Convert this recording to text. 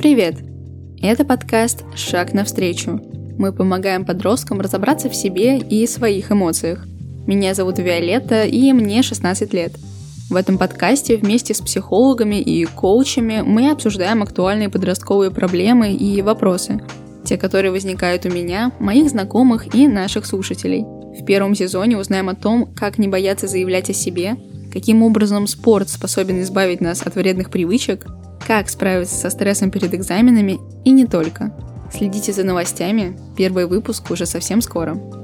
Привет! Это подкаст «Шаг навстречу». Мы помогаем подросткам разобраться в себе и своих эмоциях. Меня зовут Виолетта, и мне 16 лет. В этом подкасте вместе с психологами и коучами мы обсуждаем актуальные подростковые проблемы и вопросы, те, которые возникают у меня, моих знакомых и наших слушателей. В первом сезоне узнаем о том, как не бояться заявлять о себе, каким образом спорт способен избавить нас от вредных привычек, как справиться со стрессом перед экзаменами и не только. Следите за новостями, первый выпуск уже совсем скоро.